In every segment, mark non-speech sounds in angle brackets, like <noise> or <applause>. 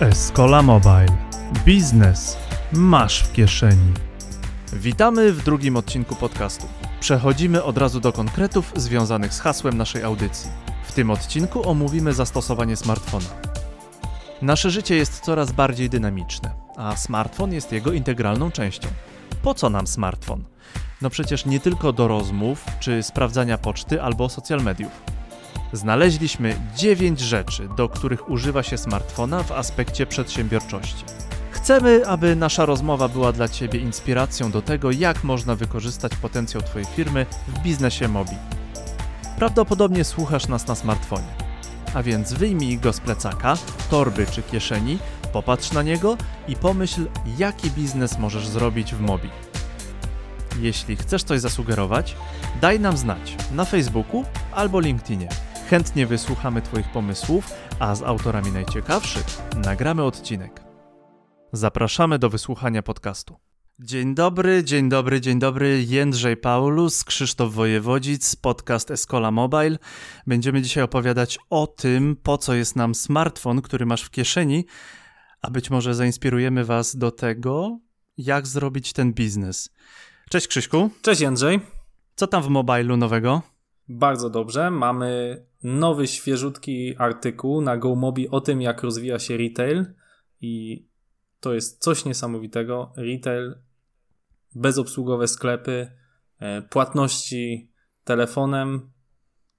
Escola Mobile. Biznes masz w kieszeni. Witamy w drugim odcinku podcastu. Przechodzimy od razu do konkretów związanych z hasłem naszej audycji. W tym odcinku omówimy zastosowanie smartfona. Nasze życie jest coraz bardziej dynamiczne, a smartfon jest jego integralną częścią. Po co nam smartfon? No przecież nie tylko do rozmów czy sprawdzania poczty albo social mediów. Znaleźliśmy 9 rzeczy, do których używa się smartfona w aspekcie przedsiębiorczości. Chcemy, aby nasza rozmowa była dla Ciebie inspiracją do tego, jak można wykorzystać potencjał Twojej firmy w biznesie mobi. Prawdopodobnie słuchasz nas na smartfonie. A więc wyjmij go z plecaka, torby czy kieszeni, popatrz na niego i pomyśl, jaki biznes możesz zrobić w mobi. Jeśli chcesz coś zasugerować, daj nam znać na Facebooku albo LinkedInie. Chętnie wysłuchamy Twoich pomysłów, a z autorami najciekawszych nagramy odcinek. Zapraszamy do wysłuchania podcastu. Dzień dobry, dzień dobry, dzień dobry. Jędrzej Paulus, Krzysztof Wojewodzic, podcast Escola Mobile. Będziemy dzisiaj opowiadać o tym, po co jest nam smartfon, który masz w kieszeni, a być może zainspirujemy Was do tego, jak zrobić ten biznes. Cześć Krzyśku. Cześć Jędrzej. Co tam w mobilu nowego? Bardzo dobrze. Mamy nowy, świeżutki artykuł na GoMobi o tym, jak rozwija się retail i to jest coś niesamowitego. Retail, bezobsługowe sklepy, e, płatności telefonem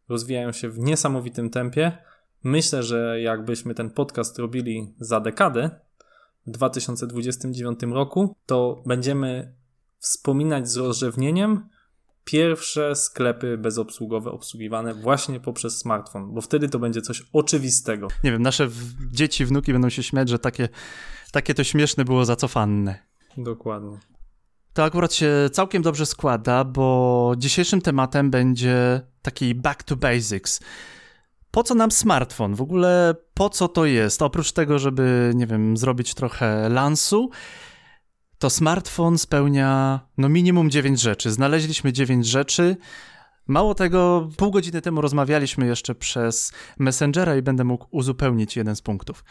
rozwijają się w niesamowitym tempie. Myślę, że jakbyśmy ten podcast robili za dekadę, w 2029 roku, to będziemy wspominać z rozrzewnieniem pierwsze sklepy bezobsługowe obsługiwane właśnie poprzez smartfon, bo wtedy to będzie coś oczywistego. Nie wiem, nasze dzieci, wnuki będą się śmiać, że takie, takie to śmieszne było zacofanne. Dokładnie. To akurat się całkiem dobrze składa, bo dzisiejszym tematem będzie taki back to basics. Po co nam smartfon? W ogóle po co to jest? Oprócz tego, żeby, nie wiem, zrobić trochę lansu, to smartfon spełnia no minimum 9 rzeczy. Znaleźliśmy 9 rzeczy. Mało tego, pół godziny temu rozmawialiśmy jeszcze przez Messengera i będę mógł uzupełnić jeden z punktów.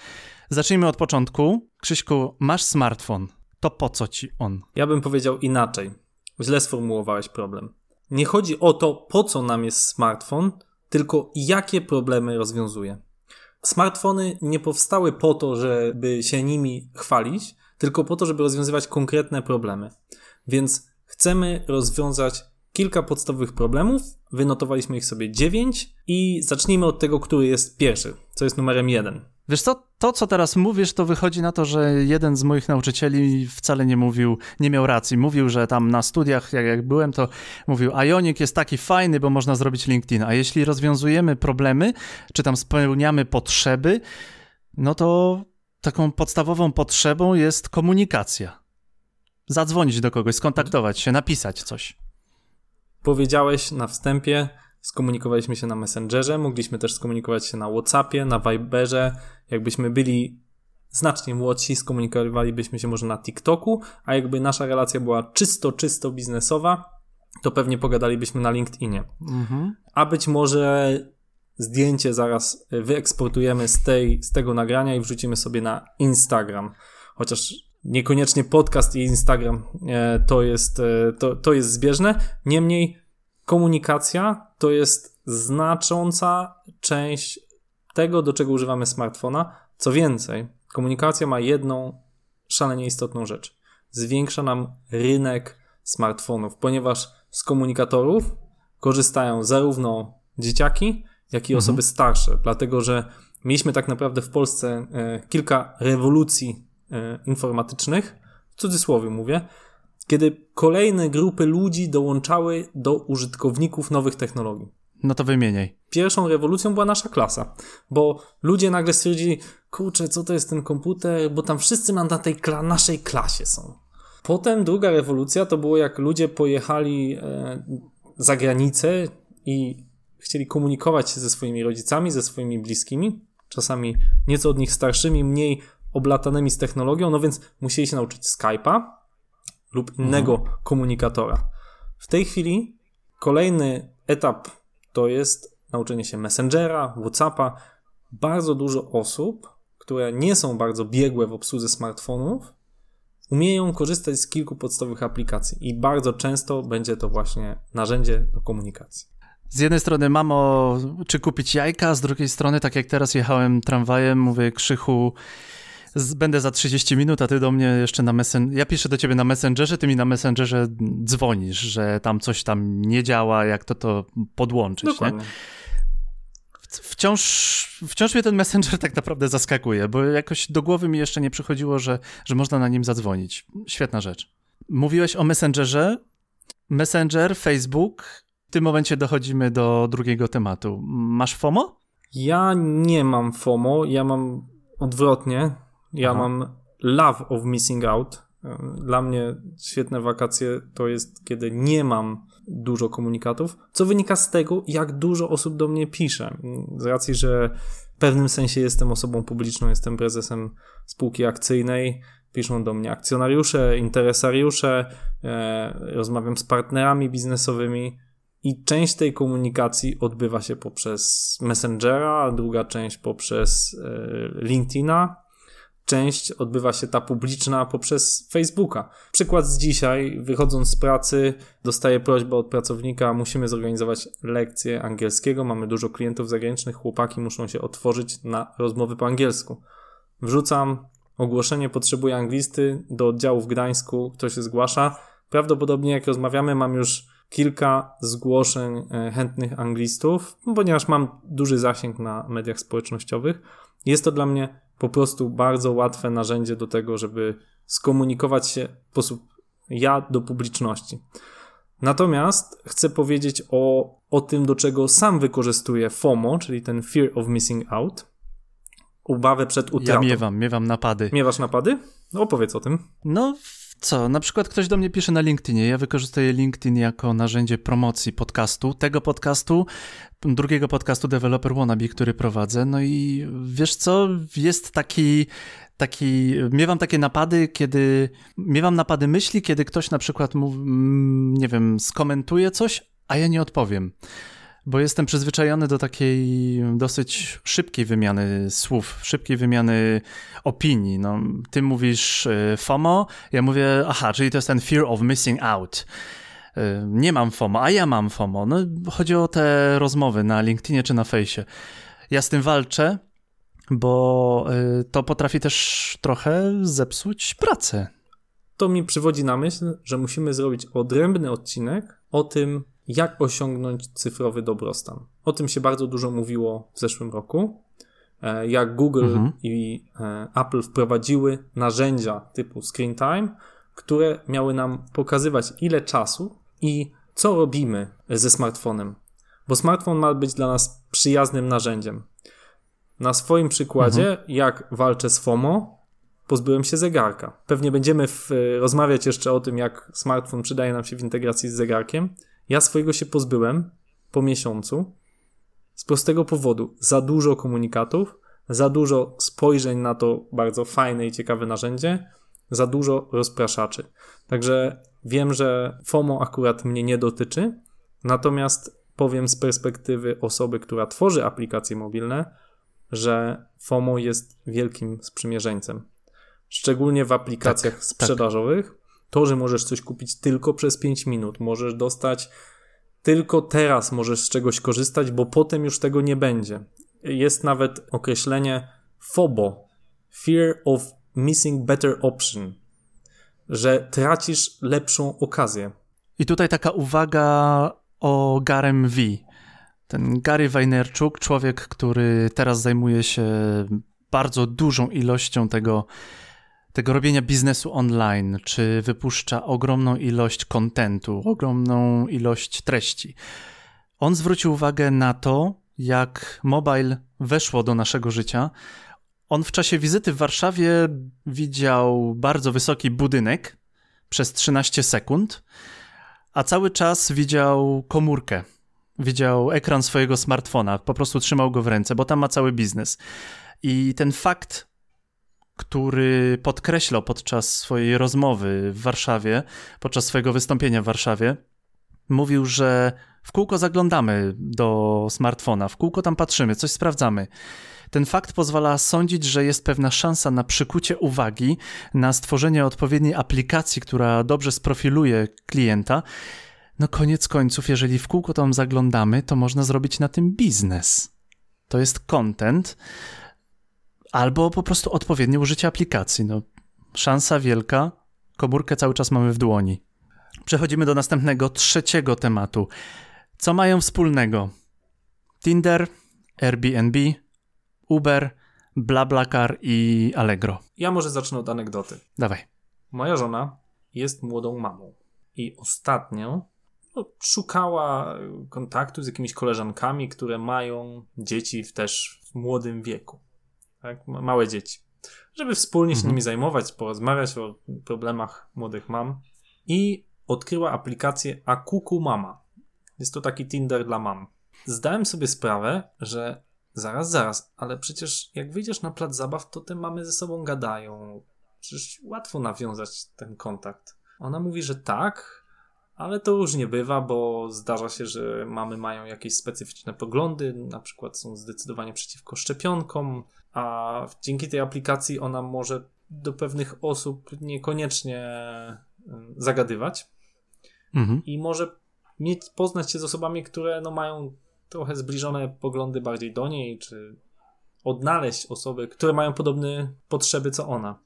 Zacznijmy od początku. Krzyśku, masz smartfon. To po co ci on? Ja bym powiedział inaczej. Źle sformułowałeś problem. Nie chodzi o to, po co nam jest smartfon, tylko jakie problemy rozwiązuje. Smartfony nie powstały po to, żeby się nimi chwalić, tylko po to, żeby rozwiązywać konkretne problemy. Więc chcemy rozwiązać kilka podstawowych problemów. Wynotowaliśmy ich sobie dziewięć i zacznijmy od tego, który jest pierwszy, co jest numerem jeden. Wiesz co, to co teraz mówisz, to wychodzi na to, że jeden z moich nauczycieli wcale nie mówił, nie miał racji. Mówił, że tam na studiach, jak, jak byłem, to mówił, Ionic jest taki fajny, bo można zrobić LinkedIn. A jeśli rozwiązujemy problemy, czy tam spełniamy potrzeby, no to taką podstawową potrzebą jest komunikacja. Zadzwonić do kogoś, skontaktować się, napisać coś. Powiedziałeś na wstępie, skomunikowaliśmy się na Messengerze, mogliśmy też skomunikować się na WhatsAppie, na Viberze. Jakbyśmy byli znacznie młodsi, skomunikowalibyśmy się może na TikToku, a jakby nasza relacja była czysto, czysto biznesowa, to pewnie pogadalibyśmy na LinkedInie. Mhm. A być może zdjęcie zaraz wyeksportujemy z, tej, z tego nagrania i wrzucimy sobie na Instagram. Chociaż niekoniecznie podcast i Instagram e, to jest, e, to, to jest zbieżne. Niemniej komunikacja to jest znacząca część tego, do czego używamy smartfona. Co więcej, komunikacja ma jedną szalenie istotną rzecz. Zwiększa nam rynek smartfonów, ponieważ z komunikatorów korzystają zarówno dzieciaki, jak i Mhm. osoby starsze, dlatego że mieliśmy tak naprawdę w Polsce e, kilka rewolucji e, informatycznych, w cudzysłowie mówię, kiedy kolejne grupy ludzi dołączały do użytkowników nowych technologii. No to wymieniaj. Pierwszą rewolucją była nasza klasa, bo ludzie nagle stwierdzili, kurczę, co to jest ten komputer, bo tam wszyscy na tej kla- naszej klasie są. Potem druga rewolucja to było jak ludzie pojechali e, za granicę i chcieli komunikować się ze swoimi rodzicami, ze swoimi bliskimi, czasami nieco od nich starszymi, mniej oblatanymi z technologią, no więc musieli się nauczyć Skype'a lub innego komunikatora. W tej chwili kolejny etap to jest nauczenie się Messengera, Whatsappa. Bardzo dużo osób, które nie są bardzo biegłe w obsłudze smartfonów, umieją korzystać z kilku podstawowych aplikacji i bardzo często będzie to właśnie narzędzie do komunikacji. Z jednej strony mamo, czy kupić jajka, z drugiej strony, tak jak teraz jechałem tramwajem, mówię Krzychu, będę za 30 minut, a ty do mnie jeszcze na Messengerze, ja piszę do ciebie na Messengerze, ty mi na Messengerze dzwonisz, że tam coś tam nie działa, jak to to podłączyć, Dokładnie. nie? Wciąż, wciąż mnie ten Messenger tak naprawdę zaskakuje, bo jakoś do głowy mi jeszcze nie przychodziło, że, że można na nim zadzwonić. Świetna rzecz. Mówiłeś o Messengerze. Messenger, Facebook. W tym momencie dochodzimy do drugiego tematu. Masz FOMO? Ja nie mam FOMO, ja mam odwrotnie. Ja Aha. mam love of missing out. Dla mnie świetne wakacje to jest, kiedy nie mam dużo komunikatów, co wynika z tego, jak dużo osób do mnie pisze. Z racji, że w pewnym sensie jestem osobą publiczną, jestem prezesem spółki akcyjnej, piszą do mnie akcjonariusze, interesariusze, e, rozmawiam z partnerami biznesowymi i część tej komunikacji odbywa się poprzez Messengera, druga część poprzez e, LinkedIna część odbywa się ta publiczna poprzez Facebooka. Przykład z dzisiaj, wychodząc z pracy, dostaję prośbę od pracownika, musimy zorganizować lekcję angielskiego, mamy dużo klientów zagranicznych, chłopaki muszą się otworzyć na rozmowy po angielsku. Wrzucam ogłoszenie, potrzebuję anglisty do oddziału w Gdańsku, ktoś się zgłasza. Prawdopodobnie jak rozmawiamy, mam już kilka zgłoszeń e, chętnych anglistów, ponieważ mam duży zasięg na mediach społecznościowych. Jest to dla mnie po prostu bardzo łatwe narzędzie do tego, żeby skomunikować się w sposób ja do publiczności. Natomiast chcę powiedzieć o, o tym, do czego sam wykorzystuję FOMO, czyli ten Fear of Missing Out. Ubawę przed utratą. Ja miewam, miewam napady. Miewasz napady? No opowiedz o tym. No, co? Na przykład ktoś do mnie pisze na LinkedInie. Ja wykorzystuję LinkedIn jako narzędzie promocji podcastu, tego podcastu, drugiego podcastu Developer Wannabe, który prowadzę. No i wiesz co? Jest taki taki, miewam takie napady, kiedy, miewam napady myśli, kiedy ktoś na przykład, mów, mm, nie wiem, skomentuje coś, a ja nie odpowiem bo jestem przyzwyczajony do takiej dosyć szybkiej wymiany słów, szybkiej wymiany opinii. No, ty mówisz y, FOMO, ja mówię, aha, czyli to jest ten fear of missing out. Y, nie mam FOMO, a ja mam FOMO. No, chodzi o te rozmowy na LinkedInie czy na fejsie. Ja z tym walczę, bo y, to potrafi też trochę zepsuć pracę. To mi przywodzi na myśl, że musimy zrobić odrębny odcinek o tym, jak osiągnąć cyfrowy dobrostan. O tym się bardzo dużo mówiło w zeszłym roku. E, jak Google mhm. i e, Apple wprowadziły narzędzia typu Screen Time, które miały nam pokazywać, ile czasu i co robimy ze smartfonem. Bo smartfon ma być dla nas przyjaznym narzędziem. Na swoim przykładzie, mhm. jak walczę z FOMO, pozbyłem się zegarka. Pewnie będziemy w, rozmawiać jeszcze o tym, jak smartfon przydaje nam się w integracji z zegarkiem. Ja swojego się pozbyłem po miesiącu z prostego powodu. Za dużo komunikatów, za dużo spojrzeń na to bardzo fajne i ciekawe narzędzie, za dużo rozpraszaczy. Także wiem, że FOMO akurat mnie nie dotyczy, natomiast powiem z perspektywy osoby, która tworzy aplikacje mobilne, że FOMO jest wielkim sprzymierzeńcem. Szczególnie w aplikacjach tak, tak. sprzedażowych, tak. To, że możesz coś kupić tylko przez 5 minut, możesz dostać tylko teraz możesz z czegoś korzystać, bo potem już tego nie będzie. Jest nawet określenie FOBO Fear of Missing Better Option że tracisz lepszą okazję. I tutaj taka uwaga o Garem V. Ten Gary Vaynerchuk, człowiek, który teraz zajmuje się bardzo dużą ilością tego tego robienia biznesu online, czy wypuszcza ogromną ilość kontentu, ogromną ilość treści. On zwrócił uwagę na to, jak mobile weszło do naszego życia. On w czasie wizyty w Warszawie widział bardzo wysoki budynek przez 13 sekund, a cały czas widział komórkę. Widział ekran swojego smartfona, po prostu trzymał go w ręce, bo tam ma cały biznes. I ten fakt który podkreślał podczas swojej rozmowy w Warszawie, podczas swojego wystąpienia w Warszawie, mówił, że w kółko zaglądamy do smartfona, w kółko tam patrzymy, coś sprawdzamy. Ten fakt pozwala sądzić, że jest pewna szansa na przykucie uwagi, na stworzenie odpowiedniej aplikacji, która dobrze sprofiluje klienta. No koniec końców, jeżeli w kółko tam zaglądamy, to można zrobić na tym biznes. To jest content, albo po prostu odpowiednie użycie aplikacji. No, szansa wielka, komórkę cały czas mamy w dłoni. Przechodzimy do następnego, trzeciego tematu. Co mają wspólnego? Tinder, Airbnb, Uber, BlaBlaCar i Allegro. Ja może zacznę od anegdoty. Dawaj. Moja żona jest młodą mamą i ostatnio no, szukała kontaktu z jakimiś koleżankami, które mają dzieci w też w młodym wieku. Tak? Małe dzieci. Żeby wspólnie się Mhm. nimi zajmować, porozmawiać o problemach młodych mam. I odkryła aplikację Akuku Mama. Jest to taki Tinder dla mam. Zdałem sobie sprawę, że zaraz, zaraz, ale przecież jak wyjdziesz na plac zabaw, to te mamy ze sobą gadają. Przecież łatwo nawiązać ten kontakt. Ona mówi, że tak, ale to różnie bywa, bo zdarza się, że mamy mają jakieś specyficzne poglądy, na przykład są zdecydowanie przeciwko szczepionkom, a dzięki tej aplikacji ona może do pewnych osób niekoniecznie zagadywać Mhm. i może mieć, poznać się z osobami, które no, mają trochę zbliżone poglądy bardziej do niej, czy odnaleźć osoby, które mają podobne potrzeby co ona.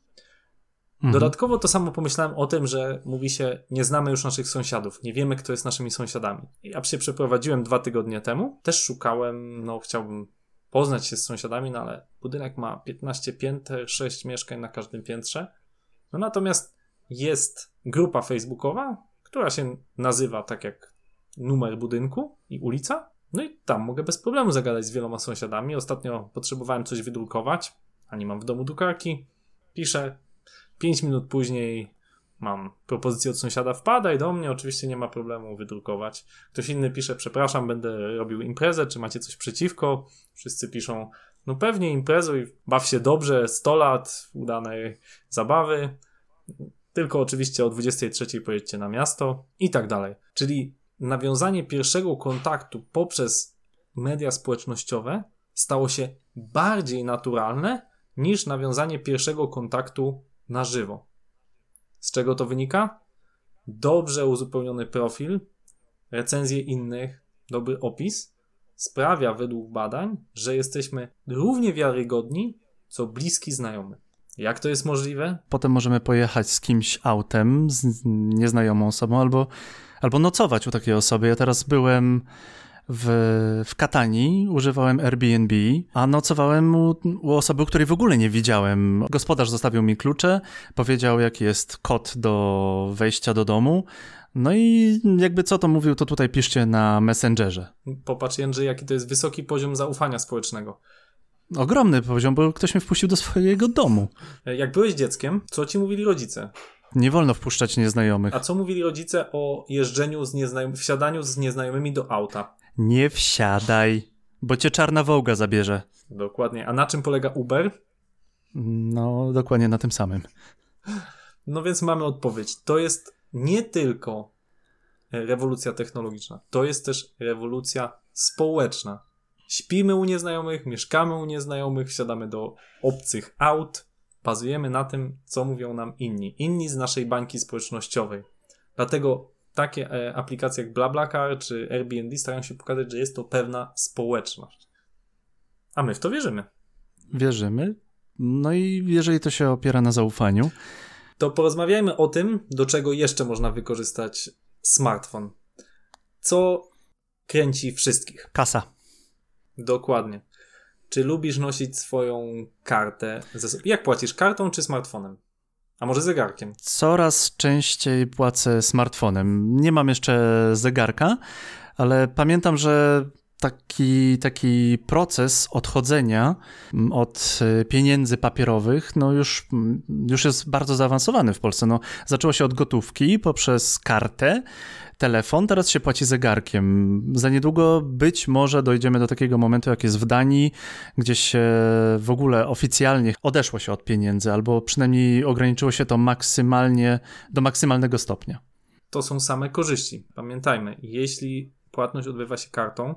Mhm. Dodatkowo to samo pomyślałem o tym, że mówi się, nie znamy już naszych sąsiadów, nie wiemy, kto jest naszymi sąsiadami. Ja się przeprowadziłem dwa tygodnie temu, też szukałem, no chciałbym poznać się z sąsiadami, no ale budynek ma 15 pięter, 6 mieszkań na każdym piętrze. No natomiast jest grupa facebookowa, która się nazywa tak jak numer budynku i ulica. No i tam mogę bez problemu zagadać z wieloma sąsiadami. Ostatnio potrzebowałem coś wydrukować, a nie mam w domu drukarki. Piszę, 5 minut później mam propozycję od sąsiada, wpadaj do mnie, oczywiście nie ma problemu wydrukować. Ktoś inny pisze, przepraszam, będę robił imprezę, czy macie coś przeciwko? Wszyscy piszą, no pewnie imprezuj, baw się dobrze, 100 lat udanej zabawy, tylko oczywiście o 23 pojedźcie na miasto i tak dalej. Czyli nawiązanie pierwszego kontaktu poprzez media społecznościowe stało się bardziej naturalne niż nawiązanie pierwszego kontaktu na żywo. Z czego to wynika? Dobrze uzupełniony profil, recenzje innych, dobry opis sprawia według badań, że jesteśmy równie wiarygodni, co bliski znajomy. Jak to jest możliwe? Potem możemy pojechać z kimś autem, z nieznajomą osobą, albo, albo nocować u takiej osoby. Ja teraz byłem w, w Katanii, używałem Airbnb, a nocowałem u, u osoby, której w ogóle nie widziałem. Gospodarz zostawił mi klucze, powiedział, jaki jest kod do wejścia do domu. No i jakby co to mówił, to tutaj piszcie na Messengerze. Popatrz, Jędrzej, jaki to jest wysoki poziom zaufania społecznego. Ogromny poziom, bo ktoś mnie wpuścił do swojego domu. Jak byłeś dzieckiem, co ci mówili rodzice? Nie wolno wpuszczać nieznajomych. A co mówili rodzice o jeżdżeniu z nieznajomymi, wsiadaniu z nieznajomymi do auta? Nie wsiadaj, bo cię czarna wołga zabierze. Dokładnie. A na czym polega Uber? No, dokładnie na tym samym. No więc mamy odpowiedź. To jest nie tylko rewolucja technologiczna, to jest też rewolucja społeczna. Śpimy u nieznajomych, mieszkamy u nieznajomych, wsiadamy do obcych aut, bazujemy na tym, co mówią nam inni. Inni z naszej bańki społecznościowej. Dlatego takie e, aplikacje jak BlaBlaCar czy Airbnb starają się pokazać, że jest to pewna społeczność. A my w to wierzymy. Wierzymy. No i jeżeli to się opiera na zaufaniu, To porozmawiajmy o tym, do czego jeszcze można wykorzystać smartfon. Co kręci wszystkich. kasa. Dokładnie. Czy lubisz nosić swoją kartę? Jak płacisz? Kartą czy smartfonem? A może zegarkiem? Coraz częściej płacę smartfonem. Nie mam jeszcze zegarka, ale pamiętam, że taki, taki proces odchodzenia mm, od y, pieniędzy papierowych no już, mm, już jest bardzo zaawansowany w Polsce. No, zaczęło się od gotówki poprzez kartę, telefon, teraz się płaci zegarkiem. Za niedługo być może dojdziemy do takiego momentu, jak jest w Danii, gdzie się w ogóle oficjalnie odeszło się od pieniędzy, albo przynajmniej ograniczyło się to maksymalnie do maksymalnego stopnia. To są same korzyści. Pamiętajmy, jeśli płatność odbywa się kartą,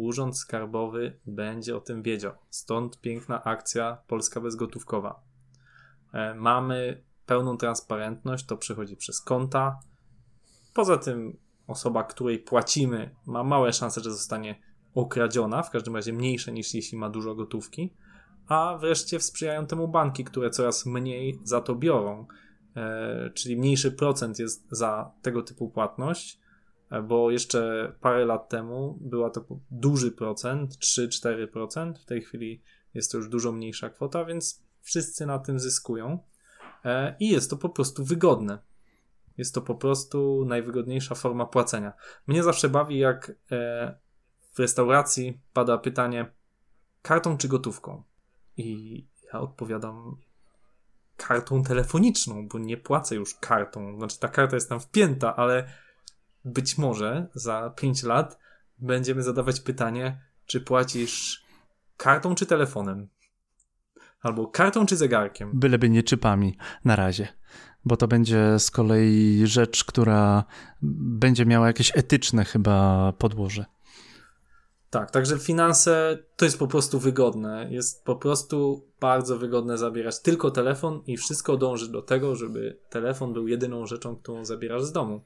Urząd Skarbowy będzie o tym wiedział. Stąd piękna akcja Polska bezgotówkowa. E, mamy pełną transparentność, to przechodzi przez konta. Poza tym osoba, której płacimy, ma małe szanse, że zostanie okradziona, w każdym razie mniejsze niż jeśli ma dużo gotówki. A wreszcie sprzyjają temu banki, które coraz mniej za to biorą, e, czyli mniejszy procent jest za tego typu płatność, bo jeszcze parę lat temu była to duży procent, 3-4%, w tej chwili jest to już dużo mniejsza kwota, więc wszyscy na tym zyskują. E, i jest to po prostu wygodne. Jest to po prostu najwygodniejsza forma płacenia. Mnie zawsze bawi, jak e, w restauracji pada pytanie kartą czy gotówką. I ja odpowiadam kartą telefoniczną, bo nie płacę już kartą. Znaczy, ta karta jest tam wpięta, ale być może za 5 lat będziemy zadawać pytanie, czy płacisz kartą czy telefonem. Albo kartą czy zegarkiem? Byleby nie czypami na razie, bo to będzie z kolei rzecz, która będzie miała jakieś etyczne chyba podłoże. Tak, także finanse to jest po prostu wygodne. Jest po prostu bardzo wygodne zabierać tylko telefon i wszystko dąży do tego, żeby telefon był jedyną rzeczą, którą zabierasz z domu.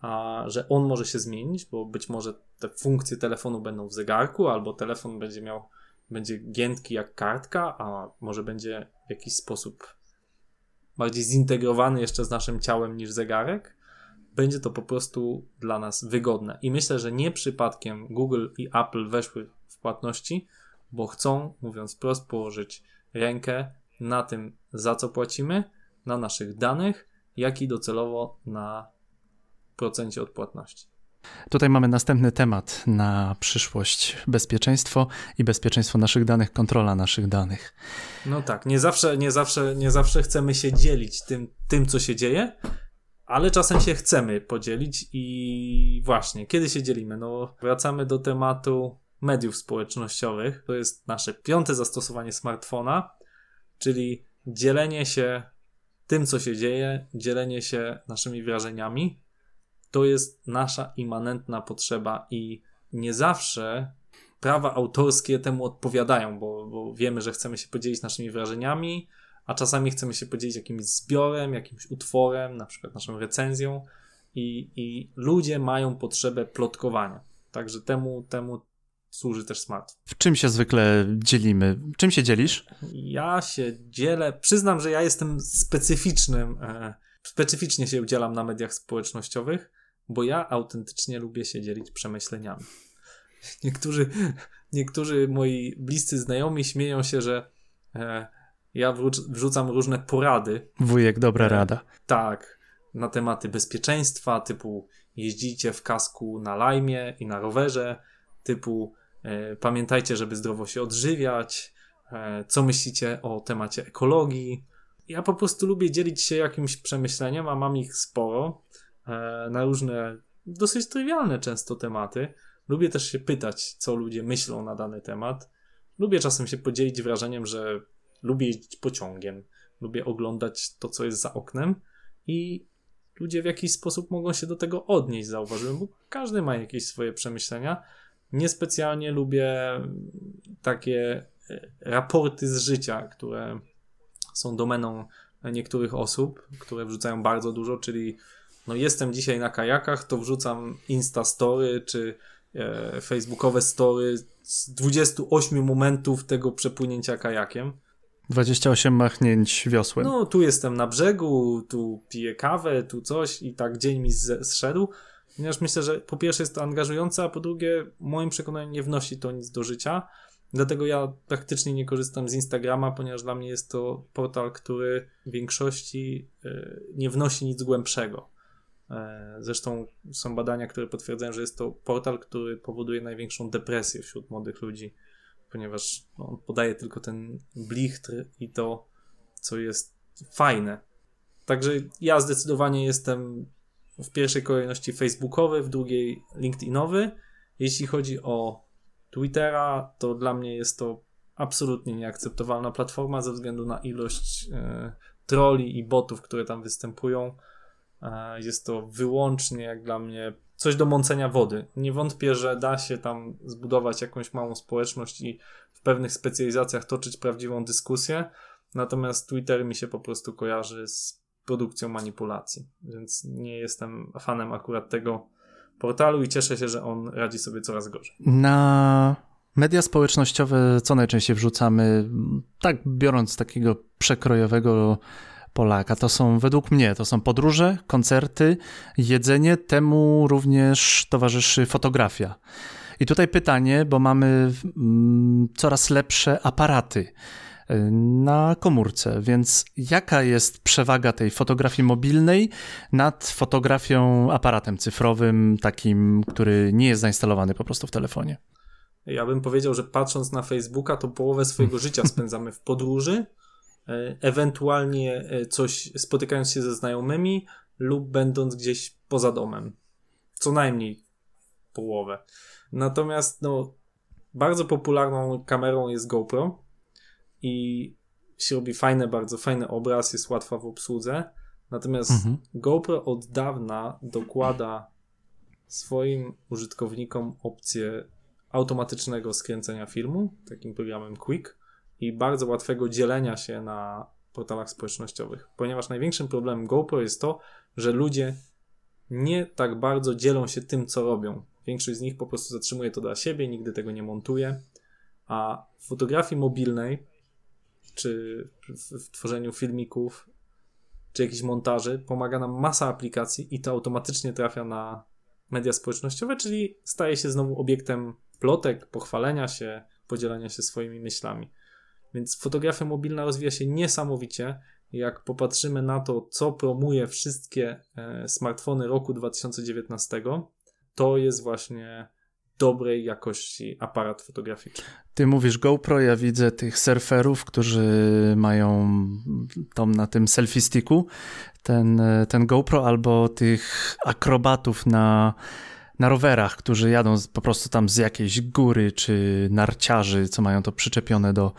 A że on może się zmienić, bo być może te funkcje telefonu będą w zegarku, albo telefon będzie miał będzie giętki jak kartka, a może będzie w jakiś sposób bardziej zintegrowany jeszcze z naszym ciałem niż zegarek, będzie to po prostu dla nas wygodne. I myślę, że nie przypadkiem Google i Apple weszły w płatności, bo chcą, mówiąc prost, położyć rękę na tym, za co płacimy, na naszych danych, jak i docelowo na procencie odpłatności. Tutaj mamy następny temat na przyszłość: bezpieczeństwo i bezpieczeństwo naszych danych, kontrola naszych danych. No tak, nie zawsze, nie zawsze, nie zawsze chcemy się dzielić tym, tym, co się dzieje, ale czasem się chcemy podzielić i właśnie, kiedy się dzielimy? No, wracamy do tematu mediów społecznościowych. To jest nasze piąte zastosowanie smartfona, czyli dzielenie się tym, co się dzieje, dzielenie się naszymi wrażeniami, to jest nasza immanentna potrzeba i nie zawsze prawa autorskie temu odpowiadają, bo, bo wiemy, że chcemy się podzielić naszymi wrażeniami, a czasami chcemy się podzielić jakimś zbiorem, jakimś utworem, na przykład naszą recenzją i, i ludzie mają potrzebę plotkowania. Także temu, temu służy też smartfon. W czym się zwykle dzielimy? Czym się dzielisz? Ja się dzielę, przyznam, że ja jestem specyficznym, e, specyficznie się udzielam na mediach społecznościowych bo ja autentycznie lubię się dzielić przemyśleniami. <laughs> Niektórzy, niektórzy moi bliscy znajomi śmieją się, że e, ja wrzucam różne porady. Wujek, dobra e, rada. Tak, na tematy bezpieczeństwa, typu jeździcie w kasku na lajmie i na rowerze, typu e, pamiętajcie, żeby zdrowo się odżywiać, e, co myślicie o temacie ekologii. Ja po prostu lubię dzielić się jakimś przemyśleniem, a mam ich sporo. E, na różne dosyć trywialne często tematy. Lubię też się pytać, co ludzie myślą na dany temat. Lubię czasem się podzielić wrażeniem, że lubię jeździć pociągiem, lubię oglądać to, co jest za oknem i ludzie w jakiś sposób mogą się do tego odnieść, zauważyłem, bo każdy ma jakieś swoje przemyślenia. Niespecjalnie lubię takie e, raporty z życia, które są domeną niektórych osób, które wrzucają bardzo dużo, czyli no jestem dzisiaj na kajakach, to wrzucam Insta Story czy e, facebookowe story z 28 momentów tego przepłynięcia kajakiem. 28 machnięć wiosłem. No, tu jestem na brzegu, tu piję kawę, tu coś i tak dzień mi zszedł. Ponieważ myślę, że po pierwsze jest to angażujące, a po drugie, moim przekonaniem nie wnosi to nic do życia. Dlatego ja praktycznie nie korzystam z Instagrama, ponieważ dla mnie jest to portal, który w większości e, nie wnosi nic głębszego. E, zresztą są badania, które potwierdzają, że jest to portal, który powoduje największą depresję wśród młodych ludzi, ponieważ no, on podaje tylko ten blichtr i to, co jest fajne. Także ja zdecydowanie jestem w pierwszej kolejności facebookowy, w drugiej LinkedInowy. Jeśli chodzi o Twittera, to dla mnie jest to absolutnie nieakceptowalna platforma ze względu na ilość e, troli i botów, które tam występują. Jest to wyłącznie, jak dla mnie, coś do mącenia wody. Nie wątpię, że da się tam zbudować jakąś małą społeczność i w pewnych specjalizacjach toczyć prawdziwą dyskusję. Natomiast Twitter mi się po prostu kojarzy z produkcją manipulacji, więc nie jestem fanem akurat tego portalu i cieszę się, że on radzi sobie coraz gorzej. Na media społecznościowe co najczęściej wrzucamy, tak biorąc takiego przekrojowego Polaka. To są według mnie, to są podróże, koncerty, jedzenie, temu również towarzyszy fotografia. I tutaj pytanie, bo mamy mm, coraz lepsze aparaty y, na komórce, więc jaka jest przewaga tej fotografii mobilnej nad fotografią aparatem cyfrowym, takim, który nie jest zainstalowany po prostu w telefonie? Ja bym powiedział, że patrząc na Facebooka, to połowę swojego <laughs> życia spędzamy w podróży, ewentualnie e, coś spotykając się ze znajomymi lub będąc gdzieś poza domem. Co najmniej połowę. Natomiast no, bardzo popularną kamerą jest GoPro i się robi fajny, bardzo fajny obraz, jest łatwa w obsłudze. Natomiast mhm. GoPro od dawna dokłada swoim użytkownikom opcję automatycznego skręcenia filmu, takim programem Quick i bardzo łatwego dzielenia się na portalach społecznościowych, ponieważ największym problemem GoPro jest to, że ludzie nie tak bardzo dzielą się tym, co robią. Większość z nich po prostu zatrzymuje to dla siebie, nigdy tego nie montuje, a w fotografii mobilnej czy w, tworzeniu filmików czy jakichś montaży pomaga nam masa aplikacji i to automatycznie trafia na media społecznościowe, czyli staje się znowu obiektem plotek, pochwalenia się, podzielenia się swoimi myślami. Więc fotografia mobilna rozwija się niesamowicie. Jak popatrzymy na to, co promuje wszystkie e, smartfony roku 2019, to jest właśnie dobrej jakości aparat fotograficzny. Ty mówisz GoPro, ja widzę tych surferów, którzy mają tam na tym selfie sticku ten, e, ten GoPro, albo tych akrobatów na, na rowerach, którzy jadą po prostu tam z jakiejś góry, czy narciarzy, co mają to przyczepione do,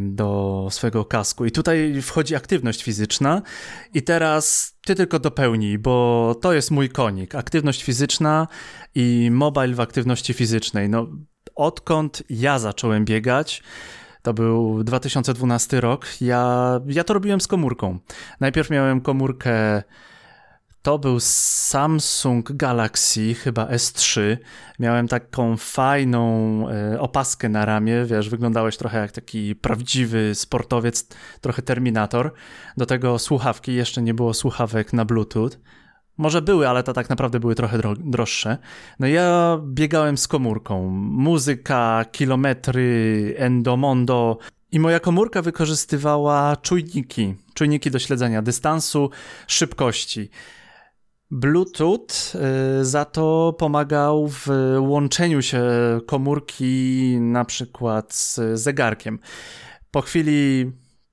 do swojego kasku. I tutaj wchodzi aktywność fizyczna. I teraz ty tylko dopełnij, bo to jest mój konik. Aktywność fizyczna i mobile w aktywności fizycznej. No, odkąd ja zacząłem biegać, to był 2012 rok, ja, ja to robiłem z komórką. Najpierw miałem komórkę to był Samsung Galaxy, chyba S3. Miałem taką fajną e, opaskę na ramię, wiesz, wyglądałeś trochę jak taki prawdziwy sportowiec, trochę Terminator. Do tego słuchawki, jeszcze nie było słuchawek na Bluetooth. Może były, ale to tak naprawdę były trochę droższe. No ja biegałem z komórką. Muzyka, kilometry, endomondo. I moja komórka wykorzystywała czujniki, czujniki do śledzenia dystansu, szybkości. Bluetooth y, za to pomagał w łączeniu się komórki na przykład z zegarkiem. Po chwili,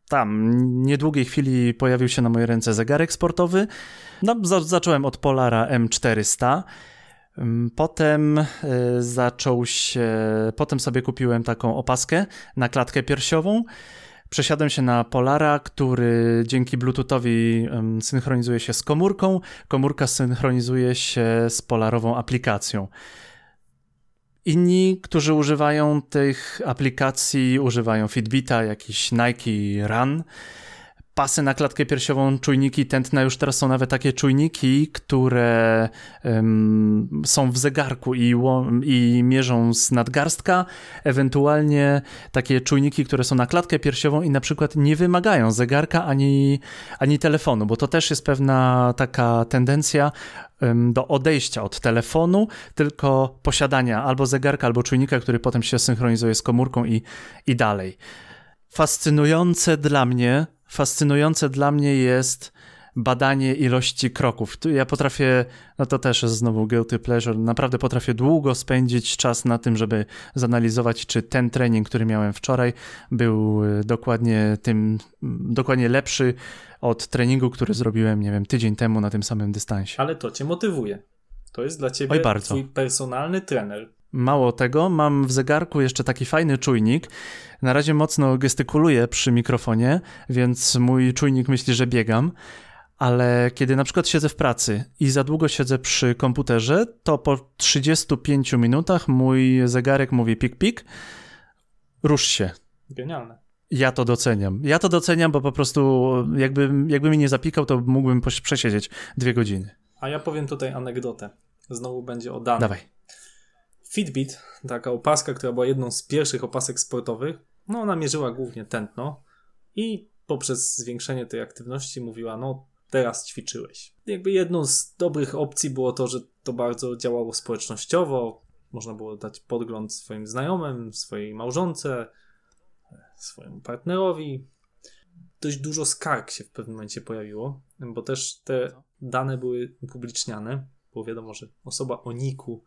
tam, niedługiej chwili pojawił się na mojej ręce zegarek sportowy. No, za zacząłem od Polara M400. Potem y, zaczął się, potem sobie kupiłem taką opaskę na klatkę piersiową. Przesiadłem się na Polara, który dzięki Bluetoothowi synchronizuje się z komórką. Komórka synchronizuje się z Polarową aplikacją. Inni, którzy używają tych aplikacji, używają Fitbita, jakiś Nike Run pasy na klatkę piersiową, czujniki tętna, już teraz są nawet takie czujniki, które są w zegarku i, i mierzą z nadgarstka, ewentualnie takie czujniki, które są na klatkę piersiową i na przykład nie wymagają zegarka ani, ani telefonu, bo to też jest pewna taka tendencja do odejścia od telefonu, tylko posiadania albo zegarka, albo czujnika, który potem się synchronizuje z komórką i, i dalej. Fascynujące dla mnie fascynujące dla mnie jest badanie ilości kroków. Ja potrafię, no to też jest znowu guilty pleasure, naprawdę potrafię długo spędzić czas na tym, żeby zanalizować, czy ten trening, który miałem wczoraj, był y, dokładnie tym, dokładnie lepszy od treningu, który zrobiłem, nie wiem, tydzień temu na tym samym dystansie. Ale to cię motywuje. To jest dla ciebie Oj, twój personalny trener. Mało tego, mam w zegarku jeszcze taki fajny czujnik. Na razie mocno gestykuluję przy mikrofonie, więc mój czujnik myśli, że biegam. ale kiedy na przykład siedzę w pracy i za długo siedzę przy komputerze, to po 35 minutach mój zegarek mówi pik pik, rusz się. Genialne. Ja to doceniam. Ja to doceniam, bo po prostu jakby, jakby mi nie zapikał, to mógłbym przesiedzieć dwie godziny. A ja powiem tutaj anegdotę. Znowu będzie o danych. Dawaj. Fitbit, taka opaska, która była jedną z pierwszych opasek sportowych, no ona mierzyła głównie tętno i poprzez zwiększenie tej aktywności mówiła, no teraz ćwiczyłeś. Jakby jedną z dobrych opcji było to, że to bardzo działało społecznościowo, można było dać podgląd swoim znajomym, swojej małżonce, swojemu partnerowi. Dość dużo skarg się w pewnym momencie pojawiło, bo też te dane były upubliczniane, bo wiadomo, że osoba o niku,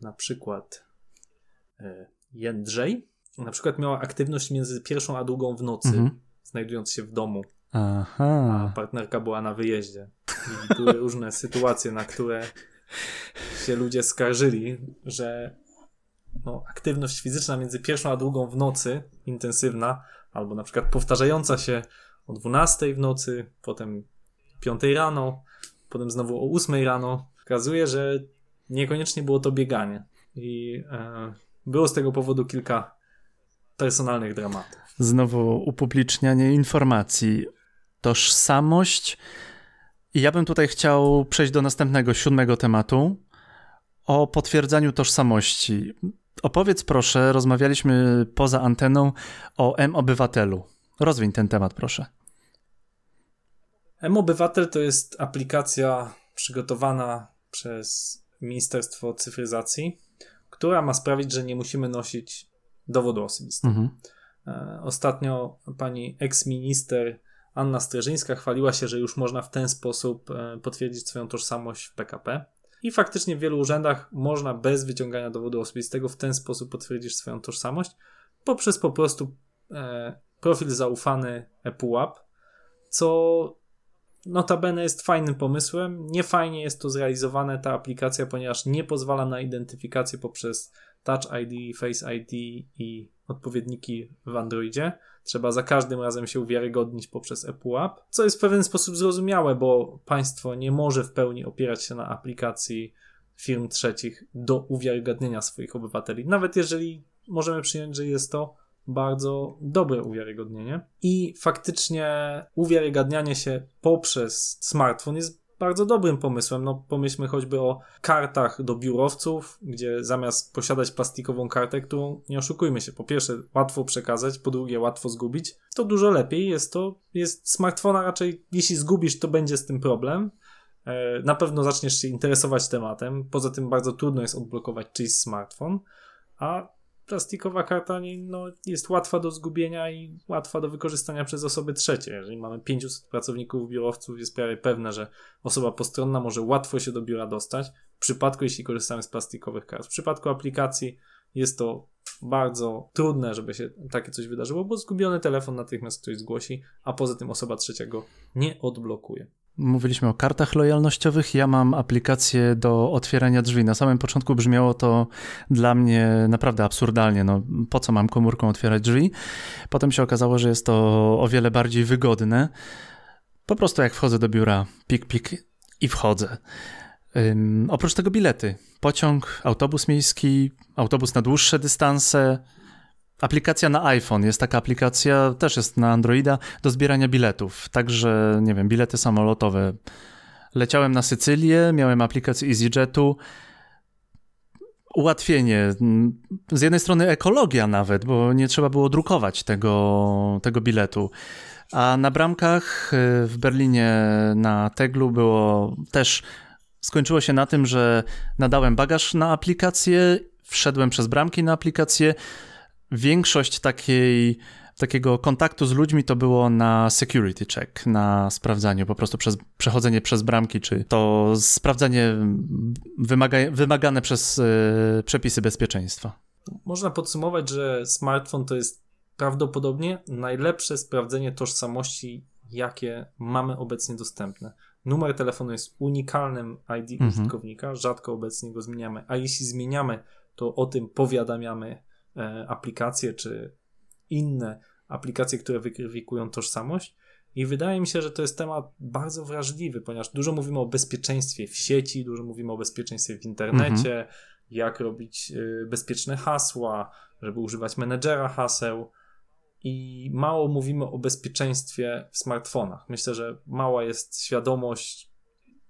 na przykład e, Jędrzej, na przykład miała aktywność między pierwszą a drugą w nocy, mhm. znajdując się w domu. Aha. A partnerka była na wyjeździe. I były <laughs> różne sytuacje, na które się ludzie skarżyli, że no, aktywność fizyczna między pierwszą a drugą w nocy, intensywna, albo na przykład powtarzająca się o 12 w nocy, potem 5 rano, potem znowu o 8 rano, pokazuje, że niekoniecznie było to bieganie. I e, było z tego powodu kilka personalnych dramatów. Znowu upublicznianie informacji, tożsamość. I ja bym tutaj chciał przejść do następnego, siódmego tematu o potwierdzaniu tożsamości. Opowiedz proszę, rozmawialiśmy poza anteną o M-Obywatelu. Rozwiń ten temat, proszę. M-Obywatel to jest aplikacja przygotowana przez Ministerstwo Cyfryzacji, która ma sprawić, że nie musimy nosić dowodu osobistego. Mhm. E, ostatnio pani eks-minister Anna Streżyńska chwaliła się, że już można w ten sposób e, potwierdzić swoją tożsamość w PKP. I faktycznie w wielu urzędach można bez wyciągania dowodu osobistego w ten sposób potwierdzić swoją tożsamość poprzez po prostu e, profil zaufany ePUAP, co notabene jest fajnym pomysłem. Nie fajnie jest to zrealizowane, ta aplikacja, ponieważ nie pozwala na identyfikację poprzez Touch ID, Face ID i odpowiedniki w Androidzie. Trzeba za każdym razem się uwiarygodnić poprzez ePUAP, co jest w pewien sposób zrozumiałe, bo państwo nie może w pełni opierać się na aplikacji firm trzecich do uwiarygodnienia swoich obywateli. Nawet jeżeli możemy przyjąć, że jest to bardzo dobre uwiarygodnienie. I faktycznie uwiarygadnianie się poprzez smartfon jest bardzo dobrym pomysłem. No, pomyślmy choćby o kartach do biurowców, gdzie zamiast posiadać plastikową kartę, którą nie oszukujmy się, po pierwsze łatwo przekazać, po drugie łatwo zgubić, to dużo lepiej jest to, jest smartfona raczej, jeśli zgubisz, to będzie z tym problem. E, na pewno zaczniesz się interesować tematem. Poza tym bardzo trudno jest odblokować czyjś smartfon, a plastikowa karta no, jest łatwa do zgubienia i łatwa do wykorzystania przez osoby trzecie. Jeżeli mamy 500 pracowników biurowców, jest prawie pewne, że osoba postronna może łatwo się do biura dostać. W przypadku, jeśli korzystamy z plastikowych kart. W przypadku aplikacji jest to bardzo trudne, żeby się takie coś wydarzyło, bo zgubiony telefon natychmiast ktoś zgłosi, a poza tym osoba trzeciego nie odblokuje. Mówiliśmy o kartach lojalnościowych. Ja mam aplikację do otwierania drzwi. Na samym początku brzmiało to dla mnie naprawdę absurdalnie. No, po co mam komórką otwierać drzwi? Potem się okazało, że jest to o wiele bardziej wygodne. Po prostu jak wchodzę do biura, pik, pik i wchodzę. Um, oprócz tego bilety. Pociąg, autobus miejski, autobus na dłuższe dystanse, Aplikacja na iPhone, jest taka aplikacja, też jest na Androida, do zbierania biletów. Także, nie wiem, bilety samolotowe. Leciałem na Sycylię, miałem aplikację EasyJetu. Ułatwienie. Z jednej strony ekologia nawet, bo nie trzeba było drukować tego, tego biletu. A na bramkach y, w Berlinie na Teglu było też skończyło się na tym, że nadałem bagaż na aplikację, wszedłem przez bramki na aplikację większość takiej, takiego kontaktu z ludźmi to było na security check, na sprawdzanie, po prostu przez przechodzenie przez bramki, czy to sprawdzanie wymaga, wymagane przez y, przepisy bezpieczeństwa. Można podsumować, że smartfon to jest prawdopodobnie najlepsze sprawdzenie tożsamości, jakie mamy obecnie dostępne. Numer telefonu jest unikalnym ID mhm. użytkownika, rzadko obecnie go zmieniamy, a jeśli zmieniamy, to o tym powiadamiamy aplikacje czy inne aplikacje, które wykrytykują tożsamość. I wydaje mi się, że to jest temat bardzo wrażliwy, ponieważ dużo mówimy o bezpieczeństwie w sieci, dużo mówimy o bezpieczeństwie w internecie, mhm. jak robić y, bezpieczne hasła, żeby używać menedżera haseł. I mało mówimy o bezpieczeństwie w smartfonach. Myślę, że mała jest świadomość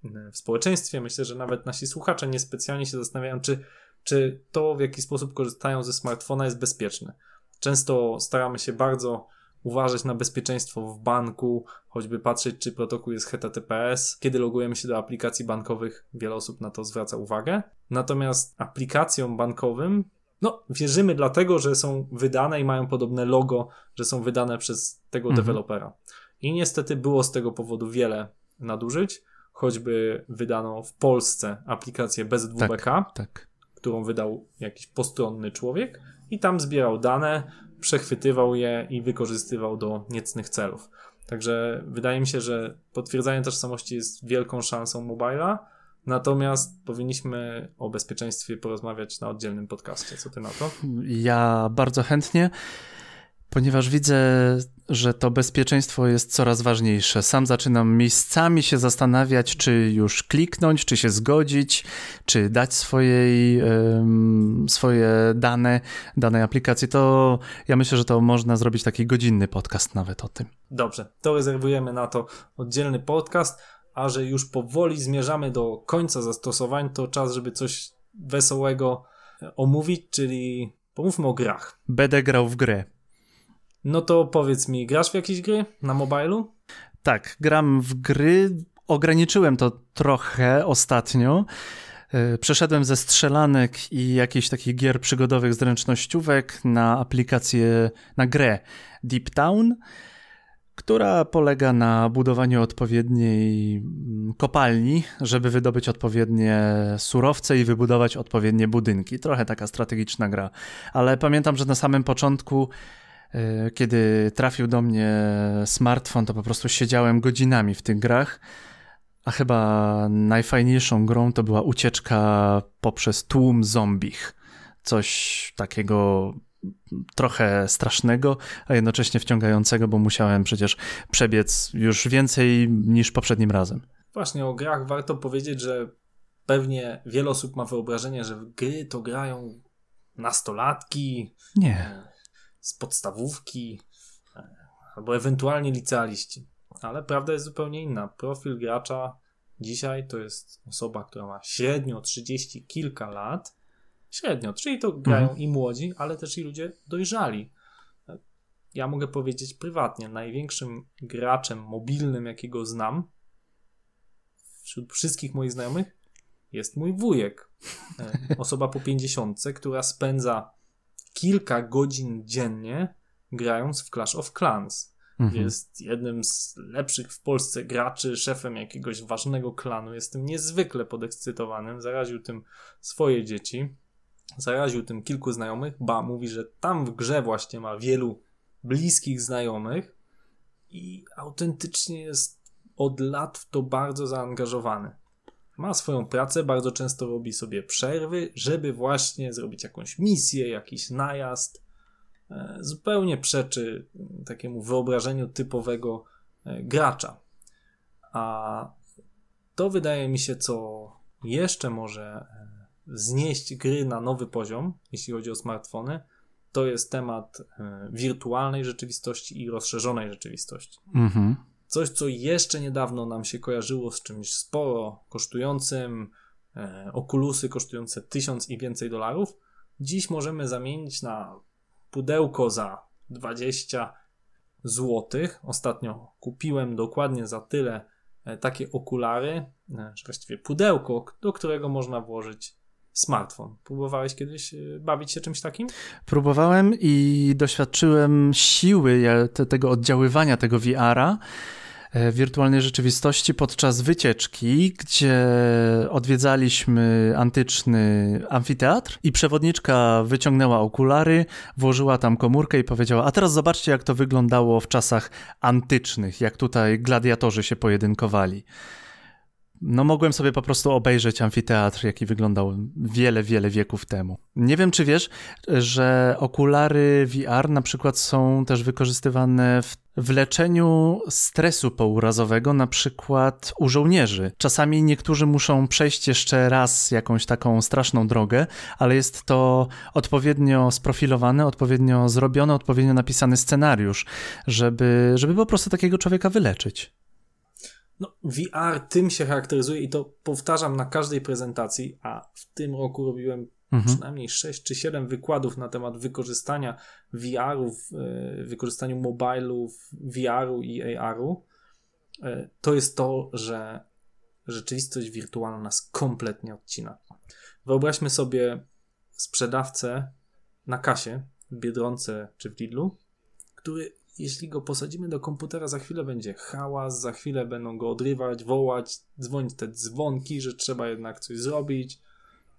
y, w społeczeństwie. Myślę, że nawet nasi słuchacze niespecjalnie się zastanawiają, czy, czy to, w jaki sposób korzystają ze smartfona, jest bezpieczne. Często staramy się bardzo uważać na bezpieczeństwo w banku, choćby patrzeć, czy protokół jest HTTPS. Kiedy logujemy się do aplikacji bankowych, wiele osób na to zwraca uwagę. Natomiast aplikacjom bankowym, no, wierzymy dlatego, że są wydane i mają podobne logo, że są wydane przez tego mhm. dewelopera. I niestety było z tego powodu wiele nadużyć, choćby wydano w Polsce aplikację bez WBK, tak, tak. Którą wydał jakiś postronny człowiek i tam zbierał dane, przechwytywał je i wykorzystywał do niecnych celów. Także wydaje mi się, że potwierdzanie tożsamości jest wielką szansą mobila, natomiast powinniśmy o bezpieczeństwie porozmawiać na oddzielnym podcaście. Co ty na to? Ja bardzo chętnie ponieważ widzę, że to bezpieczeństwo jest coraz ważniejsze. Sam zaczynam miejscami się zastanawiać, czy już kliknąć, czy się zgodzić, czy dać swojej, swoje dane danej aplikacji. To ja myślę, że to można zrobić taki godzinny podcast nawet o tym. Dobrze, to rezerwujemy na to oddzielny podcast, a że już powoli zmierzamy do końca zastosowań, to czas, żeby coś wesołego omówić, czyli pomówmy o grach. Będę grał w grę. No to powiedz mi, grasz w jakieś gry na mobilu? Tak, gram w gry. Ograniczyłem to trochę ostatnio. E, przeszedłem ze strzelanek i jakichś takich gier przygodowych zręcznościówek na aplikację, na grę Deep Town, która polega na budowaniu odpowiedniej mm, kopalni, żeby wydobyć odpowiednie surowce i wybudować odpowiednie budynki. Trochę taka strategiczna gra. Ale pamiętam, że na samym początku kiedy trafił do mnie smartfon, to po prostu siedziałem godzinami w tych grach. A chyba najfajniejszą grą to była ucieczka poprzez tłum zombich. Coś takiego trochę strasznego, a jednocześnie wciągającego, bo musiałem przecież przebiec już więcej niż poprzednim razem. Właśnie o grach warto powiedzieć, że pewnie wiele osób ma wyobrażenie, że gry to grają nastolatki. Nie z podstawówki e, albo ewentualnie licealiści. Ale prawda jest zupełnie inna. Profil gracza dzisiaj to jest osoba, która ma średnio 30 kilka lat. Średnio, czyli to grają mhm. i młodzi, ale też i ludzie dojrzali. Ja mogę powiedzieć prywatnie, największym graczem mobilnym, jakiego znam wśród wszystkich moich znajomych jest mój wujek. E, osoba po 50, która spędza kilka godzin dziennie grając w Clash of Clans. Mhm. Jest jednym z lepszych w Polsce graczy, szefem jakiegoś ważnego klanu. Jestem niezwykle podekscytowanym. Zaraził tym swoje dzieci, zaraził tym kilku znajomych. Ba, mówi, że tam w grze właśnie ma wielu bliskich znajomych i autentycznie jest od lat w to bardzo zaangażowany ma swoją pracę, bardzo często robi sobie przerwy, żeby właśnie zrobić jakąś misję, jakiś najazd. E, zupełnie przeczy takiemu wyobrażeniu typowego e, gracza. A to wydaje mi się, co jeszcze może e, znieść gry na nowy poziom, jeśli chodzi o smartfony, to jest temat wirtualnej rzeczywistości i rozszerzonej rzeczywistości. Mhm. Coś, co jeszcze niedawno nam się kojarzyło z czymś sporo kosztującym, e, okulusy kosztujące tysiąc i więcej dolarów, dziś możemy zamienić na pudełko za 20 złotych. Ostatnio kupiłem dokładnie za tyle e, takie okulary, e, czy właściwie pudełko, do którego można włożyć smartfon. Próbowałeś kiedyś e, bawić się czymś takim? Próbowałem i doświadczyłem siły tego oddziaływania tego VR-a e, wirtualnej rzeczywistości podczas wycieczki, gdzie odwiedzaliśmy antyczny amfiteatr i przewodniczka wyciągnęła okulary, włożyła tam komórkę i powiedziała: A teraz zobaczcie, jak to wyglądało w czasach antycznych, jak tutaj gladiatorzy się pojedynkowali no mogłem sobie po prostu obejrzeć amfiteatr, jaki wyglądał wiele, wiele wieków temu. Nie wiem, czy wiesz, że okulary VR na przykład są też wykorzystywane w w leczeniu stresu pourazowego, na przykład u żołnierzy. Czasami niektórzy muszą przejść jeszcze raz jakąś taką straszną drogę, ale jest to odpowiednio sprofilowane, odpowiednio zrobione, odpowiednio napisany scenariusz, żeby, żeby po prostu takiego człowieka wyleczyć. No, VR tym się charakteryzuje i to powtarzam na każdej prezentacji, a w tym roku robiłem mhm. przynajmniej 6 czy 7 wykładów na temat wykorzystania VR-u, e, wykorzystaniu mobilów, VR-u i AR-u. E, to jest to, że rzeczywistość wirtualna nas kompletnie odcina. Wyobraźmy sobie sprzedawcę na kasie w Biedronce czy w Lidlu, który jeśli go posadzimy do komputera, za chwilę będzie hałas, za chwilę będą go odrywać, wołać, dzwonić te dzwonki, że trzeba jednak coś zrobić.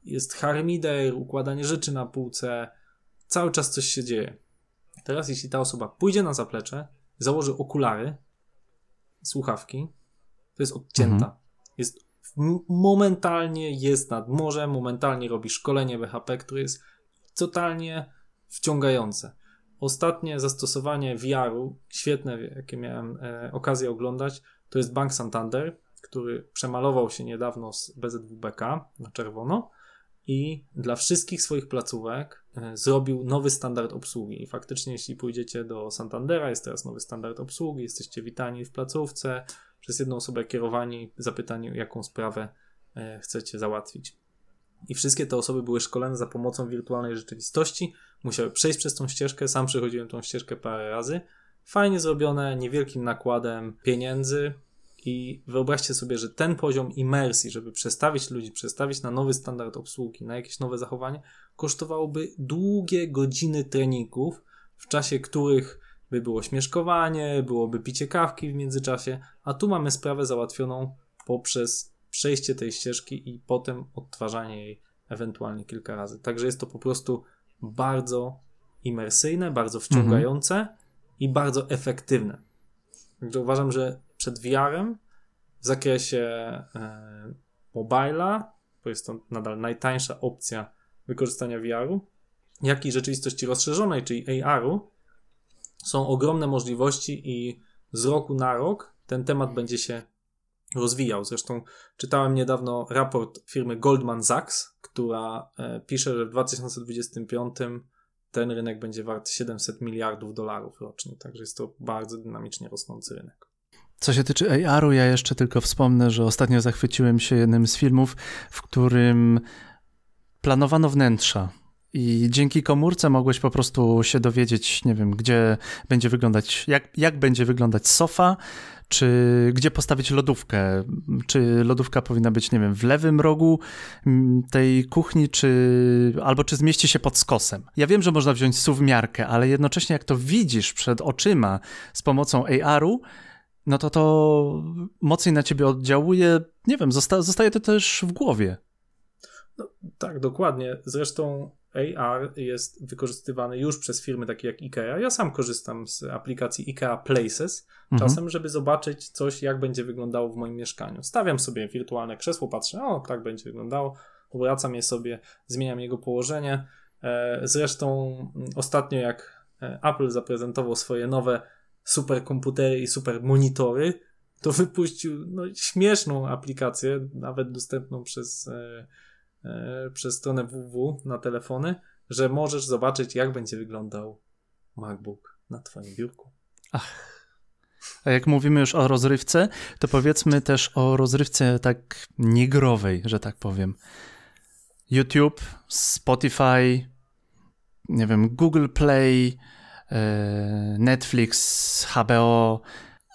Jest harmider, układanie rzeczy na półce, cały czas coś się dzieje. Teraz, jeśli ta osoba pójdzie na zaplecze, założy okulary, słuchawki, to jest odcięta. Mhm. Jest momentalnie jest nad morzem, momentalnie robi szkolenie BHP, które jest totalnie wciągające. Ostatnie zastosowanie VR-u, świetne, jakie miałem e, okazję oglądać, to jest Bank Santander, który przemalował się niedawno z BZWBK na czerwono i dla wszystkich swoich placówek e, zrobił nowy standard obsługi. I faktycznie, jeśli pójdziecie do Santandera, jest teraz nowy standard obsługi, jesteście witani w placówce, przez jedną osobę kierowani, zapytani, jaką sprawę e, chcecie załatwić. I wszystkie te osoby były szkolone za pomocą wirtualnej rzeczywistości, musiały przejść przez tą ścieżkę, sam przechodziłem tą ścieżkę parę razy. Fajnie zrobione, niewielkim nakładem pieniędzy, i wyobraźcie sobie, że ten poziom imersji, żeby przestawić ludzi, przestawić na nowy standard obsługi, na jakieś nowe zachowanie, kosztowałoby długie godziny treningów, w czasie których by było śmieszkowanie, byłoby picie kawki w międzyczasie, a tu mamy sprawę załatwioną poprzez przejście tej ścieżki i potem odtwarzanie jej ewentualnie kilka razy. Także jest to po prostu bardzo imersyjne, bardzo wciągające mhm. i bardzo efektywne. Także uważam, że przed VR-em w zakresie e, mobila, bo jest to nadal najtańsza opcja wykorzystania VR-u, jak i rzeczywistości rozszerzonej, czyli AR-u, są ogromne możliwości i z roku na rok ten temat będzie się rozwijał. Zresztą czytałem niedawno raport firmy Goldman Sachs, która e, pisze, że w 2025 ten rynek będzie wart 700 miliardów dolarów rocznie. Także jest to bardzo dynamicznie rosnący rynek. Co się tyczy AR-u, ja jeszcze tylko wspomnę, że ostatnio zachwyciłem się jednym z filmów, w którym planowano wnętrza. I dzięki komórce mogłeś po prostu się dowiedzieć, nie wiem, gdzie będzie wyglądać, jak, jak będzie wyglądać sofa, czy gdzie postawić lodówkę. Czy lodówka powinna być, nie wiem, w lewym rogu tej kuchni, czy albo czy zmieści się pod skosem. Ja wiem, że można wziąć suwmiarkę, ale jednocześnie jak to widzisz przed oczyma z pomocą AR-u, no to to mocniej na ciebie oddziałuje. Nie wiem, zosta zostaje to też w głowie. No, tak, dokładnie. Zresztą AR jest wykorzystywany już przez firmy takie jak IKEA. Ja sam korzystam z aplikacji IKEA Places mhm. czasem, żeby zobaczyć coś, jak będzie wyglądało w moim mieszkaniu. Stawiam sobie wirtualne krzesło, patrzę, o, tak będzie wyglądało, obracam je sobie, zmieniam jego położenie. E, zresztą mm, ostatnio, jak e, Apple zaprezentował swoje nowe superkomputery i super monitory, to wypuścił no, śmieszną aplikację, nawet dostępną przez, e, e, przez stronę www na telefony, że możesz zobaczyć, jak będzie wyglądał MacBook na Twoim biurku. Ach. A jak mówimy już o rozrywce, to powiedzmy też o rozrywce tak niegrowej, że tak powiem. YouTube, Spotify, nie wiem, Google Play, Netflix, HBO.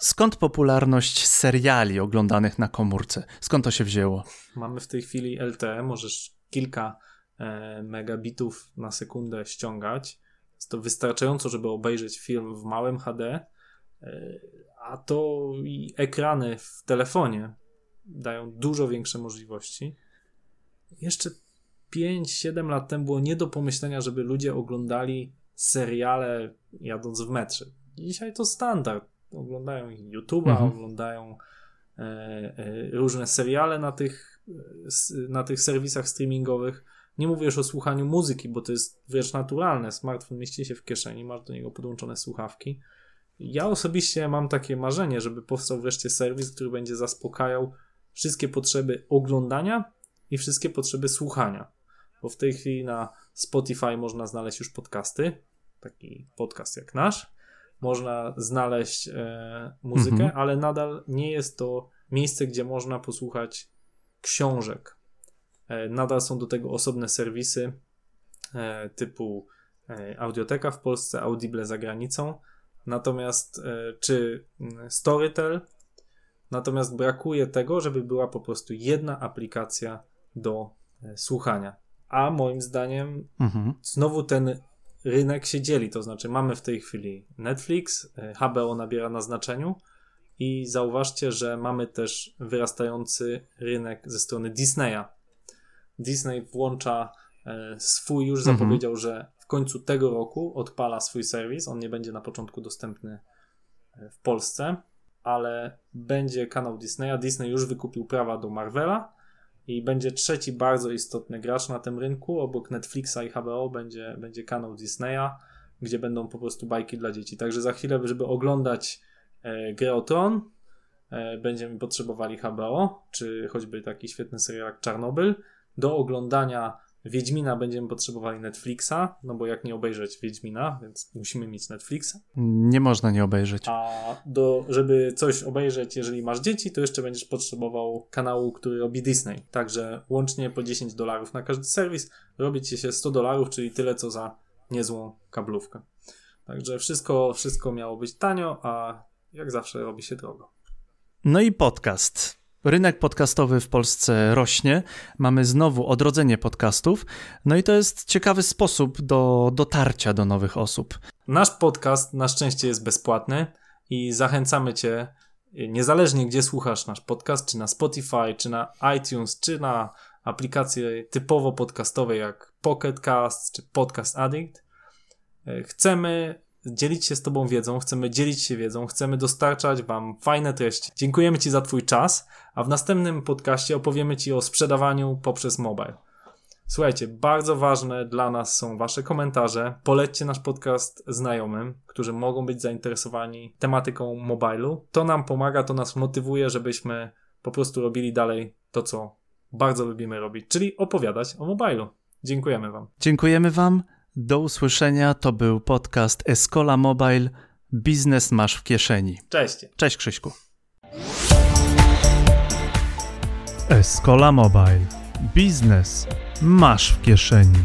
Skąd popularność seriali oglądanych na komórce? Skąd to się wzięło? Mamy w tej chwili LTE, możesz kilka e, megabitów na sekundę ściągać. Jest to wystarczająco, żeby obejrzeć film w małym HD, e, a to i ekrany w telefonie dają dużo większe możliwości. Jeszcze 5-7 lat temu było nie do pomyślenia, żeby ludzie oglądali seriale jadąc w metrze. Dzisiaj to standard. Oglądają YouTube'a, mhm. oglądają e, e, różne seriale na tych, e, na tych serwisach streamingowych. Nie mówię już o słuchaniu muzyki, bo to jest wręcz naturalne. Smartfon mieści się w kieszeni, masz do niego podłączone słuchawki ja osobiście mam takie marzenie, żeby powstał wreszcie serwis, który będzie zaspokajał wszystkie potrzeby oglądania i wszystkie potrzeby słuchania. Bo w tej chwili na Spotify można znaleźć już podcasty, taki podcast jak nasz. Można znaleźć e, muzykę, mhm. ale nadal nie jest to miejsce, gdzie można posłuchać książek. E, nadal są do tego osobne serwisy e, typu e, Audioteka w Polsce, Audible za granicą, natomiast e, czy mm, Storytel, natomiast brakuje tego, żeby była po prostu jedna aplikacja do e, słuchania. A moim zdaniem mhm. znowu ten rynek się dzieli, to znaczy mamy w tej chwili Netflix, e, HBO nabiera na znaczeniu i zauważcie, że mamy też wyrastający rynek ze strony Disneya. Disney włącza e, swój, już mhm. zapowiedział, że w końcu tego roku odpala swój serwis. On nie będzie na początku dostępny e, w Polsce, ale będzie kanał Disneya. Disney już wykupił prawa do Marvela i będzie trzeci bardzo istotny gracz na tym rynku. Obok Netflixa i HBO będzie, będzie kanał Disneya, gdzie będą po prostu bajki dla dzieci. Także za chwilę, żeby oglądać e, grę o Tron, e, będziemy potrzebowali HBO, czy choćby taki świetny serial jak Czarnobyl. Do oglądania Wiedźmina będziemy potrzebowali Netflixa, no bo jak nie obejrzeć Wiedźmina, więc musimy mieć Netflixa. Nie można nie obejrzeć. A do, żeby coś obejrzeć, jeżeli masz dzieci, to jeszcze będziesz potrzebował kanału, który robi Disney. Także łącznie po 10 dolarów na każdy serwis robi ci się 100 dolarów, czyli tyle co za niezłą kablówkę. Także wszystko, wszystko miało być tanio, a jak zawsze robi się drogo. No i podcast. Rynek podcastowy w Polsce rośnie, mamy znowu odrodzenie podcastów, no i to jest ciekawy sposób do dotarcia do nowych osób. Nasz podcast na szczęście jest bezpłatny i zachęcamy Cię, niezależnie gdzie słuchasz nasz podcast, czy na Spotify, czy na iTunes, czy na aplikacje typowo podcastowe jak Pocket Cast czy Podcast Addict. Chcemy dzielić się z Tobą wiedzą, chcemy dzielić się wiedzą, chcemy dostarczać Wam fajne treści. Dziękujemy Ci za Twój czas, a w następnym podcaście opowiemy Ci o sprzedawaniu poprzez mobile. Słuchajcie, bardzo ważne dla nas są Wasze komentarze. Polećcie nasz podcast znajomym, którzy mogą być zainteresowani tematyką mobilu. To nam pomaga, to nas motywuje, żebyśmy po prostu robili dalej to, co bardzo lubimy robić, czyli opowiadać o mobilu. Dziękujemy Wam. Dziękujemy Wam. Do usłyszenia. To był podcast Escola Mobile. Biznes masz w kieszeni. Cześć. Cześć Krzyśku. Escola Mobile. Biznes masz w kieszeni.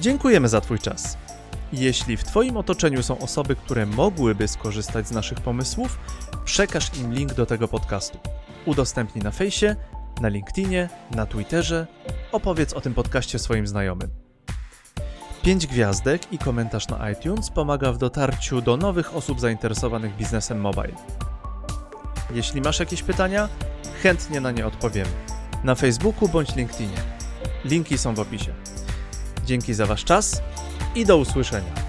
Dziękujemy za Twój czas. Jeśli w Twoim otoczeniu są osoby, które mogłyby skorzystać z naszych pomysłów, przekaż im link do tego podcastu. Udostępnij na fejsie, na LinkedInie, na Twitterze, opowiedz o tym podcaście swoim znajomym. 5 gwiazdek i komentarz na iTunes pomaga w dotarciu do nowych osób zainteresowanych biznesem mobile. Jeśli masz jakieś pytania, chętnie na nie odpowiemy. Na Facebooku bądź LinkedInie. Linki są w opisie. Dzięki za Wasz czas i do usłyszenia.